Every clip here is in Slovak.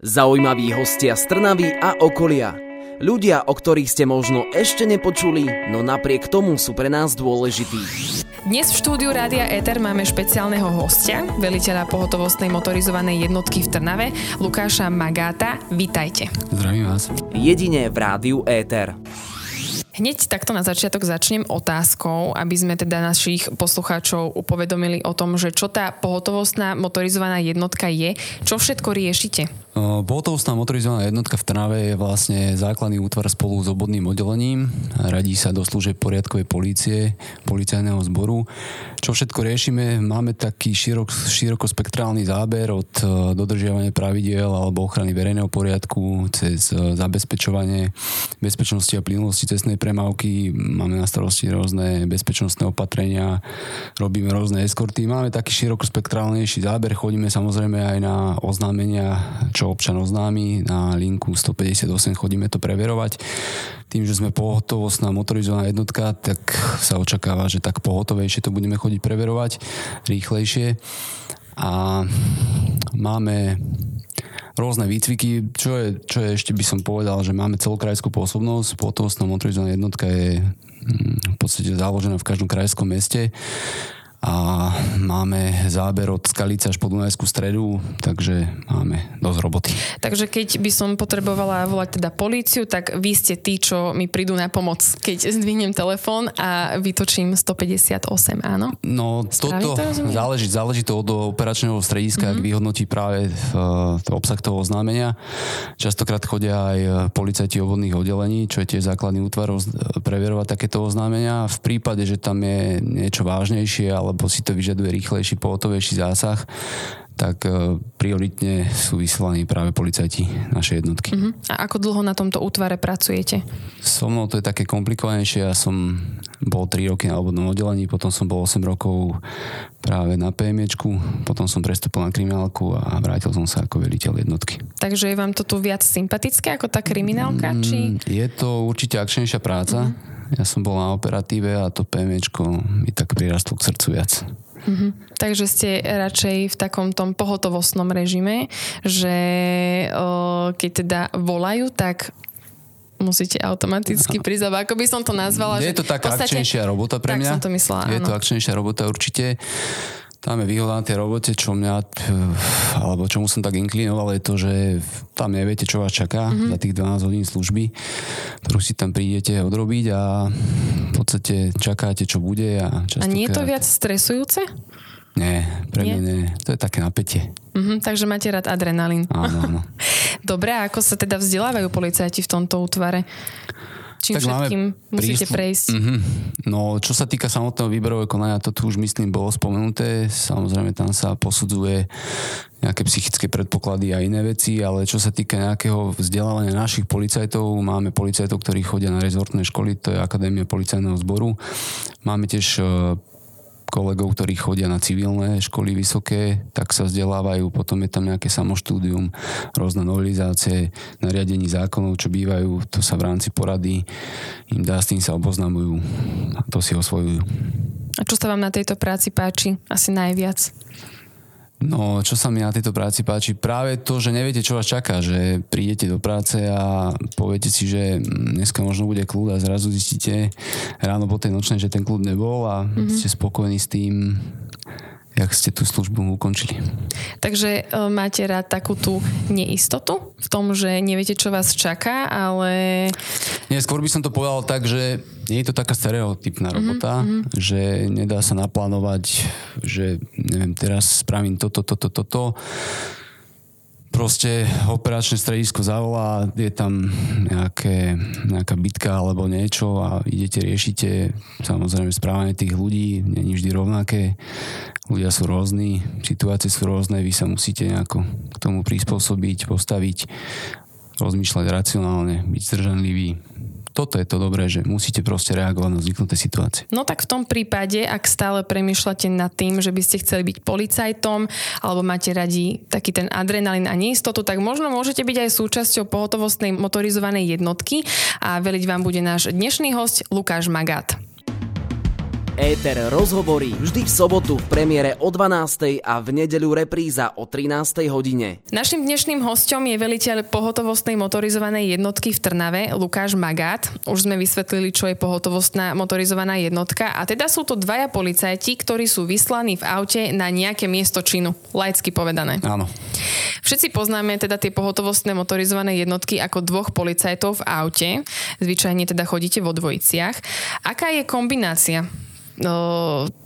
Zaujímaví hostia z Trnavy a okolia. Ľudia, o ktorých ste možno ešte nepočuli, no napriek tomu sú pre nás dôležití. Dnes v štúdiu Rádia Eter máme špeciálneho hostia, veliteľa pohotovostnej motorizovanej jednotky v Trnave, Lukáša Magáta. Vítajte. Zdravím vás. Jedine v Rádiu Éter. Hneď takto na začiatok začnem otázkou, aby sme teda našich poslucháčov upovedomili o tom, že čo tá pohotovostná motorizovaná jednotka je, čo všetko riešite. Pohotovostná motorizovaná jednotka v Trnave je vlastne základný útvar spolu s obodným oddelením. Radí sa do služieb poriadkovej polície, policajného zboru. Čo všetko riešime? Máme taký širok, širokospektrálny záber od dodržiavania pravidiel alebo ochrany verejného poriadku cez zabezpečovanie bezpečnosti a plynulosti cestnej premávky. Máme na starosti rôzne bezpečnostné opatrenia, robíme rôzne eskorty. Máme taký širokospektrálnejší záber, chodíme samozrejme aj na oznámenia, čo občan oznámi na linku 158 chodíme to preverovať. Tým, že sme pohotovostná motorizovaná jednotka, tak sa očakáva, že tak pohotovejšie to budeme chodiť preverovať, rýchlejšie. A máme rôzne výcviky, čo je, čo je ešte by som povedal, že máme celokrajskú pôsobnosť, pohotovostná motorizovaná jednotka je mm, v podstate založená v každom krajskom meste a máme záber od Skalice až po Dunajskú stredu, takže máme dosť roboty. Takže keď by som potrebovala volať teda políciu, tak vy ste tí, čo mi prídu na pomoc, keď zdvihnem telefón a vytočím 158, áno? No toto to záleží, záleží to od operačného strediska, mm-hmm. ak mhm. vyhodnotí práve uh, obsah toho oznámenia. Častokrát chodia aj policajti obvodných oddelení, čo je tiež základný útvar preverovať takéto oznámenia. V prípade, že tam je niečo vážnejšie, ale alebo si to vyžaduje rýchlejší, pohotovejší zásah, tak e, prioritne sú vyslaní práve policajti našej jednotky. Uh-huh. A ako dlho na tomto útvare pracujete? So mnou to je také komplikovanejšie. Ja som bol 3 roky na obvodnom oddelení, potom som bol 8 rokov práve na PMEčku, potom som prestúpil na kriminálku a vrátil som sa ako veliteľ jednotky. Takže je vám to tu viac sympatické ako tá kriminálka? Mm, či... Je to určite akčnejšia práca. Uh-huh ja som bol na operatíve a to PMčko mi tak prirastlo k srdcu viac. Mm-hmm. Takže ste radšej v takom tom pohotovostnom režime, že o, keď teda volajú, tak musíte automaticky prísť, ako by som to nazvala. Je že to taká podstate, akčnejšia robota pre mňa. Tak som to myslela, Je áno. to akčnejšia robota určite tam je výhoda na tej robote, čo mňa, alebo čomu som tak inklinoval, je to, že tam neviete, čo vás čaká mm-hmm. za tých 12 hodín služby, ktorú si tam prídete odrobiť a v podstate čakáte, čo bude. A, a nie je to viac stresujúce? Nie, pre mňa nie. To je také napätie. Mm-hmm, takže máte rád adrenalín. Áno, áno. Dobre, a ako sa teda vzdelávajú policajti v tomto útvare? Čím tak všetkým musíte príslu... prejsť? Mm-hmm. No, čo sa týka samotného výberového konania, to tu už myslím bolo spomenuté. Samozrejme, tam sa posudzuje nejaké psychické predpoklady a iné veci, ale čo sa týka nejakého vzdelávania našich policajtov, máme policajtov, ktorí chodia na rezortné školy, to je Akadémia policajného zboru. Máme tiež kolegov, ktorí chodia na civilné školy vysoké, tak sa vzdelávajú, potom je tam nejaké samoštúdium, rôzne novelizácie, nariadení zákonov, čo bývajú, to sa v rámci porady im dá, s tým sa oboznamujú a to si osvojujú. A čo sa vám na tejto práci páči asi najviac? No, čo sa mi na tejto práci páči? Práve to, že neviete, čo vás čaká, že prídete do práce a poviete si, že dneska možno bude kľud a zrazu zistíte ráno po tej nočnej, že ten kľud nebol a mm-hmm. ste spokojní s tým, jak ste tú službu ukončili. Takže e, máte rád takú tú neistotu v tom, že neviete, čo vás čaká, ale... Nie, skôr by som to povedal tak, že nie je to taká stereotypná mhm, robota, mm-hmm. že nedá sa naplánovať, že neviem, teraz spravím toto, toto, toto. Proste operačné stredisko zavolá, je tam nejaké, nejaká bitka alebo niečo a idete, riešite samozrejme správanie tých ľudí, není vždy rovnaké ľudia sú rôzni, situácie sú rôzne, vy sa musíte nejako k tomu prispôsobiť, postaviť, rozmýšľať racionálne, byť zdržanlivý. Toto je to dobré, že musíte proste reagovať na vzniknuté situácie. No tak v tom prípade, ak stále premyšľate nad tým, že by ste chceli byť policajtom alebo máte radi taký ten adrenalín a neistotu, tak možno môžete byť aj súčasťou pohotovostnej motorizovanej jednotky a veliť vám bude náš dnešný host Lukáš Magát. Éter rozhovorí vždy v sobotu v premiére o 12. a v nedeľu repríza o 13. hodine. Našim dnešným hostom je veliteľ pohotovostnej motorizovanej jednotky v Trnave, Lukáš Magát. Už sme vysvetlili, čo je pohotovostná motorizovaná jednotka a teda sú to dvaja policajti, ktorí sú vyslaní v aute na nejaké miesto činu, laicky povedané. Áno. Všetci poznáme teda tie pohotovostné motorizované jednotky ako dvoch policajtov v aute. Zvyčajne teda chodíte vo dvojiciach. Aká je kombinácia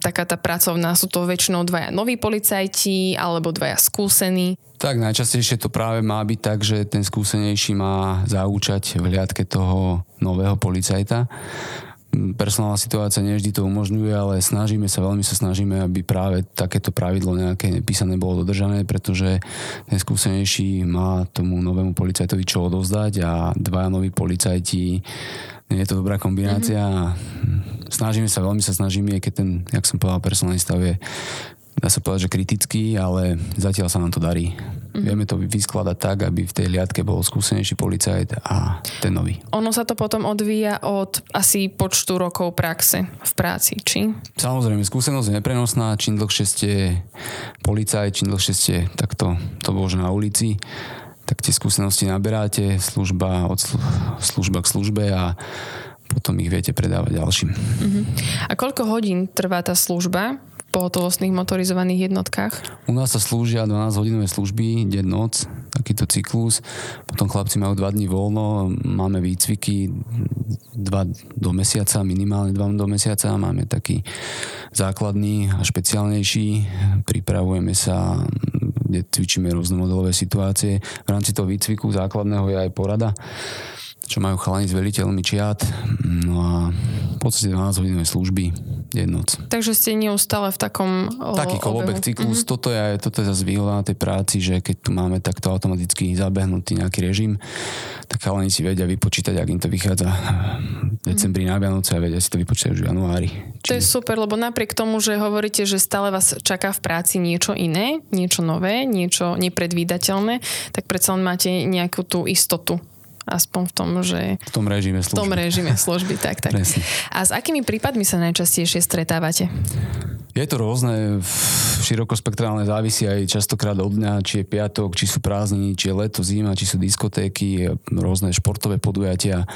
taká tá pracovná, sú to väčšinou dvaja noví policajti alebo dvaja skúsení. Tak najčastejšie to práve má byť tak, že ten skúsenejší má zaúčať v hliadke toho nového policajta. Personálna situácia nevždy to umožňuje, ale snažíme sa, veľmi sa snažíme, aby práve takéto pravidlo nejaké nepísané bolo dodržané, pretože ten skúsenejší má tomu novému policajtovi čo odovzdať a dvaja noví policajti nie je to dobrá kombinácia mm-hmm. snažíme sa, veľmi sa snažíme, keď ten, jak som povedal, personálny stav je dá sa povedať, že kritický, ale zatiaľ sa nám to darí. Mm-hmm. Vieme to vyskladať tak, aby v tej liadke bol skúsenejší policajt a ten nový. Ono sa to potom odvíja od asi počtu rokov praxe v práci, či? Samozrejme, skúsenosť je neprenosná. Čím dlhšie ste policajt, čím dlhšie ste takto to bože na ulici, tak tie skúsenosti naberáte, služba od slu- služba k službe a potom ich viete predávať ďalším. Uh-huh. A koľko hodín trvá tá služba pohotovostných motorizovaných jednotkách? U nás sa slúžia 12 hodinové služby, deň, noc, takýto cyklus. Potom chlapci majú 2 dní voľno, máme výcviky 2 do mesiaca, minimálne 2 do mesiaca. Máme taký základný a špeciálnejší. Pripravujeme sa kde cvičíme rôzne modelové situácie. V rámci toho výcviku základného je aj porada, čo majú chalani s veliteľmi čiat. No a v podstate 12 hodinové služby, jednoc. Takže ste neustále v takom Taký kolobek cyklus. Mm-hmm. Toto je, toto je zase výhoda na tej práci, že keď tu máme takto automaticky zabehnutý nejaký režim, tak chalani si vedia vypočítať, ak im to vychádza v decembri na Vianoce a vedia si to vypočítať už v januári. Či... To je super, lebo napriek tomu, že hovoríte, že stále vás čaká v práci niečo iné, niečo nové, niečo nepredvídateľné, tak predsa len máte nejakú tú istotu aspoň v tom, že... V tom režime služby. V tom režime služby, tak, tak. A s akými prípadmi sa najčastejšie stretávate? Je to rôzne, širokospektrálne, závisí aj častokrát od dňa, či je piatok, či sú prázdniny, či je leto, zima, či sú diskotéky, rôzne športové podujatia.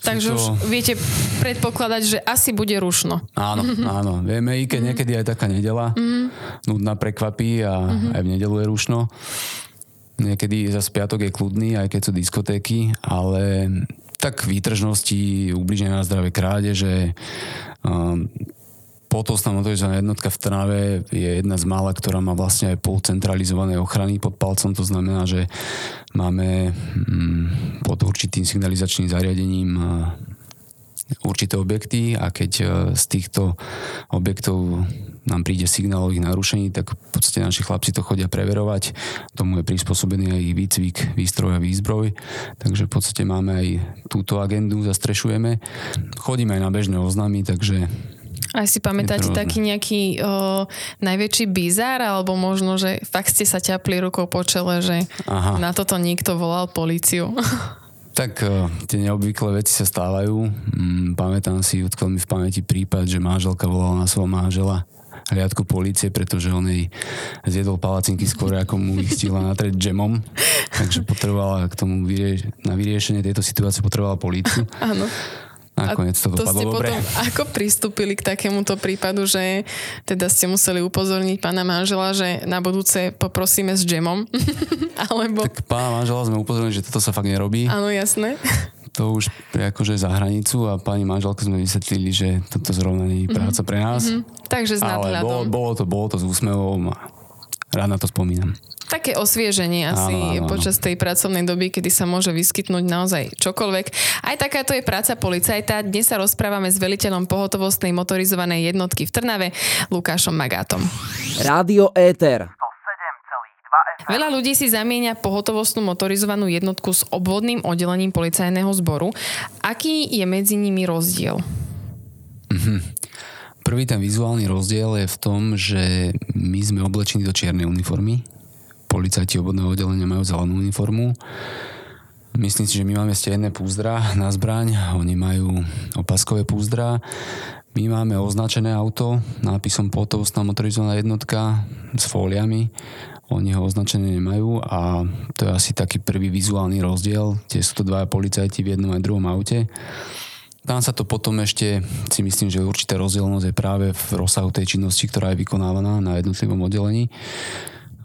Takže to... už viete predpokladať, že asi bude rušno. Áno, áno. Vieme, i keď mm. niekedy aj taká nedela mm. nudná prekvapí a mm-hmm. aj v nedelu je rušno. Niekedy za piatok je kľudný, aj keď sú diskotéky, ale tak výtržnosti, ubliženie na zdravé krádeže, um, Potostná motorizovaná jednotka v Trnave je jedna z mála, ktorá má vlastne aj pol centralizované ochrany pod palcom. To znamená, že máme mm, pod určitým signalizačným zariadením určité objekty a keď e, z týchto objektov nám príde signál o ich narušení, tak v podstate naši chlapci to chodia preverovať. Tomu je prispôsobený aj výcvik, výstroj a výzbroj. Takže v podstate máme aj túto agendu, zastrešujeme. Chodíme aj na bežné oznámy, takže aj si pamätáte taký nejaký o, najväčší bizár, alebo možno, že fakt ste sa ťapli rukou po čele, že Aha. na toto niekto volal políciu? Tak tie neobvyklé veci sa stávajú. Mm, pamätám si, utkol mi v pamäti prípad, že manželka volala na svojho manžela hliadku policie, pretože on jej zjedol palacinky skôr, ako mu ich stihla natrieť džemom. Takže potrebovala k tomu vyrie- na vyriešenie tejto situácie potrebovala políciu. Áno. Nakoniec to, to ste dobre. potom ako pristúpili k takémuto prípadu, že teda ste museli upozorniť pána manžela, že na budúce poprosíme s džemom? Alebo... Tak pána manžela sme upozornili, že toto sa fakt nerobí. Áno, jasné. To už akože za hranicu a pani manželka sme vysvetlili, že toto zrovna nie je mhm. práca pre nás. Mm-hmm. Takže s Ale bolo, bolo, to, bolo to s úsmevom a rád na to spomínam. Také osvieženie asi áno, áno, áno. počas tej pracovnej doby, kedy sa môže vyskytnúť naozaj čokoľvek. Aj takáto je práca policajta. Dnes sa rozprávame s veliteľom pohotovostnej motorizovanej jednotky v Trnave, Lukášom Magátom. Rádio Éter. Veľa ľudí si zamieňa pohotovostnú motorizovanú jednotku s obvodným oddelením policajného zboru. Aký je medzi nimi rozdiel? Mm-hmm. Prvý ten vizuálny rozdiel je v tom, že my sme oblečení do čiernej uniformy, policajti obvodného oddelenia majú zelenú uniformu. Myslím si, že my máme stejné púzdra na zbraň, oni majú opaskové púzdra. My máme označené auto nápisom pohotovostná motorizovaná jednotka s fóliami. Oni ho označené nemajú a to je asi taký prvý vizuálny rozdiel. Tie sú to dvaja policajti v jednom aj druhom aute. Tam sa to potom ešte, si myslím, že určitá rozdielnosť je práve v rozsahu tej činnosti, ktorá je vykonávaná na jednotlivom oddelení.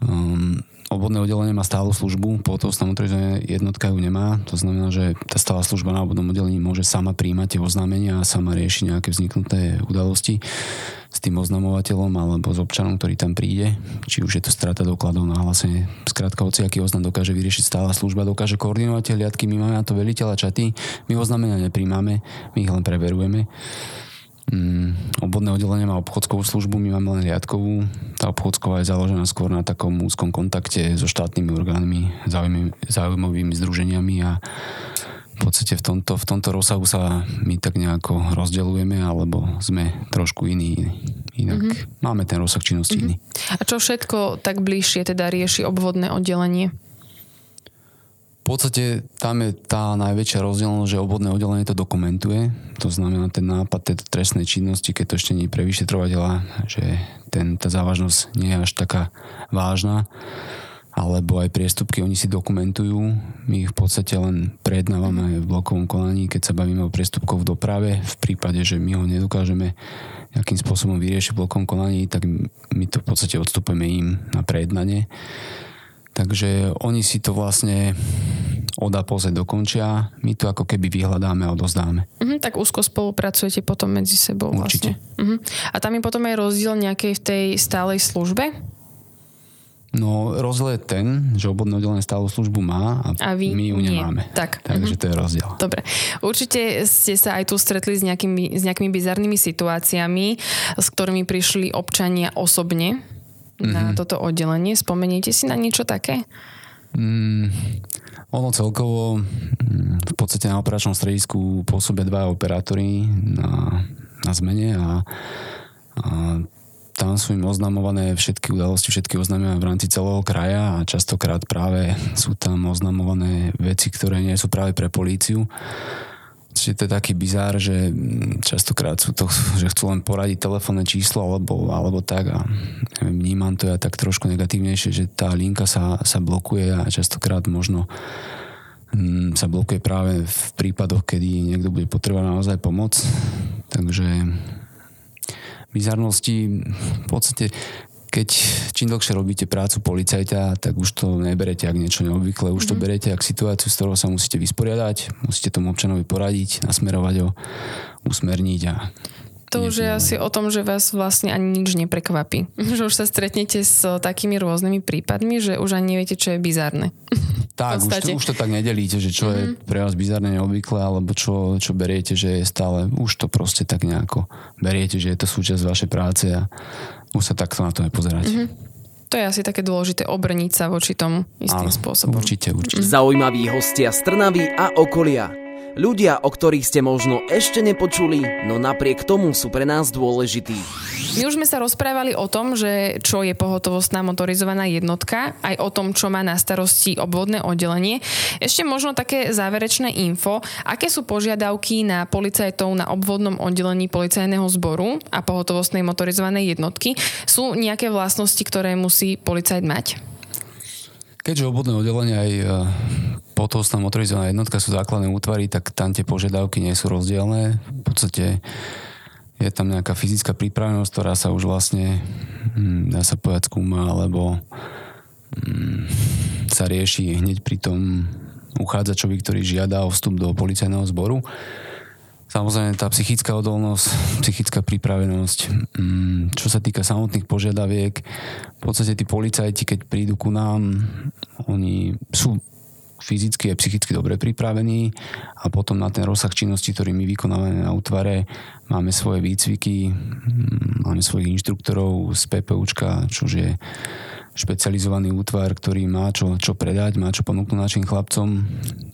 Um, obvodné oddelenie má stálu službu, pohotovostná motorizovaná jednotka ju nemá. To znamená, že tá stála služba na obvodnom oddelení môže sama príjmať tie oznámenia a sama riešiť nejaké vzniknuté udalosti s tým oznamovateľom alebo s občanom, ktorý tam príde. Či už je to strata dokladov, nahlásenie. Skrátka, aký oznam dokáže vyriešiť stála služba, dokáže koordinovať tie liadky. My máme na to veliteľa čaty, my oznámenia nepríjmame, my ich len preverujeme. Mm, obvodné oddelenie má obchodskú službu, my máme len riadkovú. Tá obchodsková je založená skôr na takom úzkom kontakte so štátnymi orgánmi, zaujímavými združeniami a v podstate v tomto, v tomto rozsahu sa my tak nejako rozdeľujeme alebo sme trošku iní. Inak mm-hmm. máme ten rozsah činnosti mm-hmm. iný. A čo všetko tak bližšie teda rieši obvodné oddelenie? Podstate tam je tá najväčšia rozdielnosť, že obvodné oddelenie to dokumentuje. To znamená ten nápad tej trestnej činnosti, keď to ešte nie je pre vyšetrovateľa, že ten, tá závažnosť nie je až taká vážna alebo aj priestupky oni si dokumentujú. My ich v podstate len prejednávame v blokovom konaní, keď sa bavíme o priestupkoch v doprave. V prípade, že my ho nedokážeme nejakým spôsobom vyriešiť v blokovom konaní, tak my to v podstate odstupujeme im na prejednanie. Takže oni si to vlastne od Apolze dokončia, my to ako keby vyhľadáme a odozdáme. Uh-huh, tak úzko spolupracujete potom medzi sebou. Určite. Vlastne. Uh-huh. A tam je potom aj rozdiel nejakej v tej stálej službe? No rozdiel je ten, že obvodné oddelenie stálu službu má a, a vy my ju nie. nemáme. Tak. Takže uh-huh. to je rozdiel. Dobre. Určite ste sa aj tu stretli s nejakými, s nejakými bizarnými situáciami, s ktorými prišli občania osobne na mm-hmm. toto oddelenie. Spomeniete si na niečo také? Mm, ono celkovo mm, v podstate na operačnom stredisku pôsobia dva operátori na, na zmene a, a tam sú im oznamované všetky udalosti, všetky oznámenia v rámci celého kraja a častokrát práve sú tam oznamované veci, ktoré nie sú práve pre políciu že to je taký bizár, že mm, častokrát sú to, že chcú len poradiť telefónne číslo alebo, alebo tak a neviem, vnímam to ja tak trošku negatívnejšie, že tá linka sa, sa blokuje a častokrát možno mm, sa blokuje práve v prípadoch, kedy niekto bude potrebovať naozaj pomoc. Takže bizarnosti v podstate keď čím dlhšie robíte prácu policajta, tak už to neberete ak niečo neobvyklé, už mm-hmm. to mhm. berete ako situáciu, s ktorou sa musíte vysporiadať, musíte tomu občanovi poradiť, nasmerovať ho, usmerniť a to už je asi o tom, že vás vlastne ani nič neprekvapí. Že už sa stretnete s takými rôznymi prípadmi, že už ani neviete, čo je bizarné. Tak, už to, už to tak nedelíte, že čo mm-hmm. je mhm. pre vás bizarné, neobvyklé, alebo čo, čo beriete, že je stále, už to proste tak nejako beriete, že je to súčasť vašej práce a už sa takto na to nepozerať. Mm-hmm. To je asi také dôležité obrniť sa voči tomu istým Áno, spôsobom. Určite, určite. Zaujímaví hostia z Trnavy a okolia. Ľudia, o ktorých ste možno ešte nepočuli, no napriek tomu sú pre nás dôležití. My už sme sa rozprávali o tom, že čo je pohotovostná motorizovaná jednotka, aj o tom, čo má na starosti obvodné oddelenie. Ešte možno také záverečné info, aké sú požiadavky na policajtov na obvodnom oddelení policajného zboru a pohotovostnej motorizovanej jednotky. Sú nejaké vlastnosti, ktoré musí policajt mať? Keďže obvodné oddelenie aj e, potovostná motorizovaná jednotka sú základné útvary, tak tam tie požiadavky nie sú rozdielne. V podstate je tam nejaká fyzická pripravenosť, ktorá sa už vlastne, hm, dá sa povedať, skúma, alebo hm, sa rieši hneď pri tom uchádzačovi, ktorý žiada o vstup do policajného zboru. Samozrejme tá psychická odolnosť, psychická pripravenosť, mm, čo sa týka samotných požiadaviek, v podstate tí policajti, keď prídu ku nám, oni sú fyzicky a psychicky dobre pripravení a potom na ten rozsah činnosti, ktorý my vykonávame na útvare, máme svoje výcviky, mm, máme svojich inštruktorov z PPUčka, čo je špecializovaný útvar, ktorý má čo, čo predať, má čo ponúknuť našim chlapcom.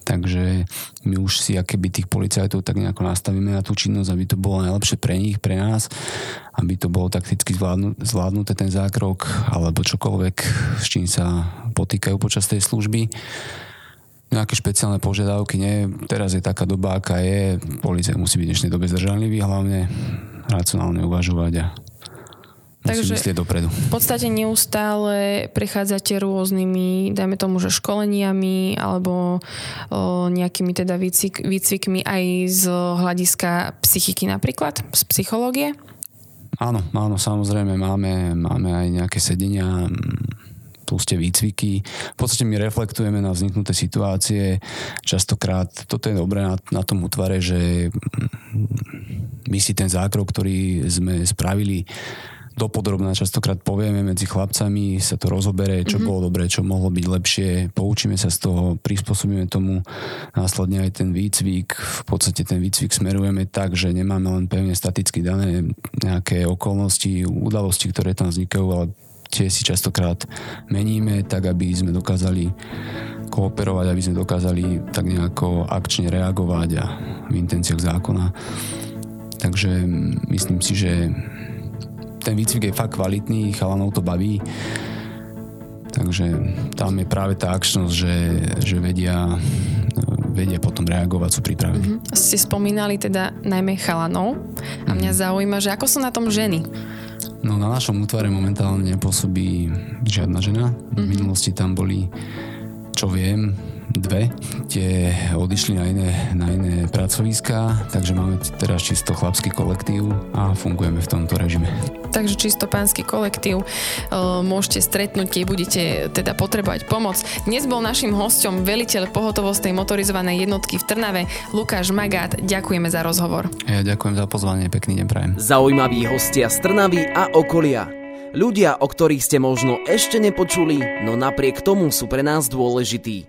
Takže my už si akéby tých policajtov tak nejako nastavíme na tú činnosť, aby to bolo najlepšie pre nich, pre nás, aby to bolo takticky zvládnu, zvládnuté ten zákrok alebo čokoľvek, s čím sa potýkajú počas tej služby nejaké špeciálne požiadavky, nie. Teraz je taká doba, aká je. Policajt musí byť v dnešnej dobe zdržanlivý hlavne. racionálne uvažovať a Takže myslieť dopredu. v podstate neustále prechádzate rôznymi, dajme tomu, že školeniami alebo o, nejakými teda výcvik, výcvikmi aj z hľadiska psychiky napríklad, z psychológie? Áno, áno, samozrejme máme, máme aj nejaké sedenia plus tie výcviky. V podstate my reflektujeme na vzniknuté situácie. Častokrát toto je dobré na, na tom útvare, že my si ten zákrok, ktorý sme spravili, dopodrobná častokrát povieme medzi chlapcami, sa to rozobere, čo mm-hmm. bolo dobre, čo mohlo byť lepšie, poučíme sa z toho, prispôsobíme tomu následne aj ten výcvik. V podstate ten výcvik smerujeme tak, že nemáme len pevne staticky dané nejaké okolnosti, udalosti, ktoré tam vznikajú, ale tie si častokrát meníme tak, aby sme dokázali kooperovať, aby sme dokázali tak nejako akčne reagovať a v intenciách zákona. Takže myslím si, že ten výcvik je fakt kvalitný, chalanov to baví. Takže tam je práve tá akčnosť, že, že vedia, vedia potom reagovať, sú pripravení. Mm-hmm. Ste spomínali teda najmä chalanov a mňa mm-hmm. zaujíma, že ako sú na tom ženy? No na našom útvare momentálne nepôsobí žiadna žena. V mhm. minulosti tam boli, čo viem, dve, tie odišli na iné, na iné pracoviská, takže máme teraz čisto chlapský kolektív a fungujeme v tomto režime. Takže čisto pánsky kolektív, e, môžete stretnúť, keď budete teda potrebovať pomoc. Dnes bol našim hostom veliteľ pohotovostnej motorizovanej jednotky v Trnave, Lukáš Magát. Ďakujeme za rozhovor. Ja ďakujem za pozvanie, pekný deň prajem. Zaujímaví hostia z Trnavy a okolia. Ľudia, o ktorých ste možno ešte nepočuli, no napriek tomu sú pre nás dôležití.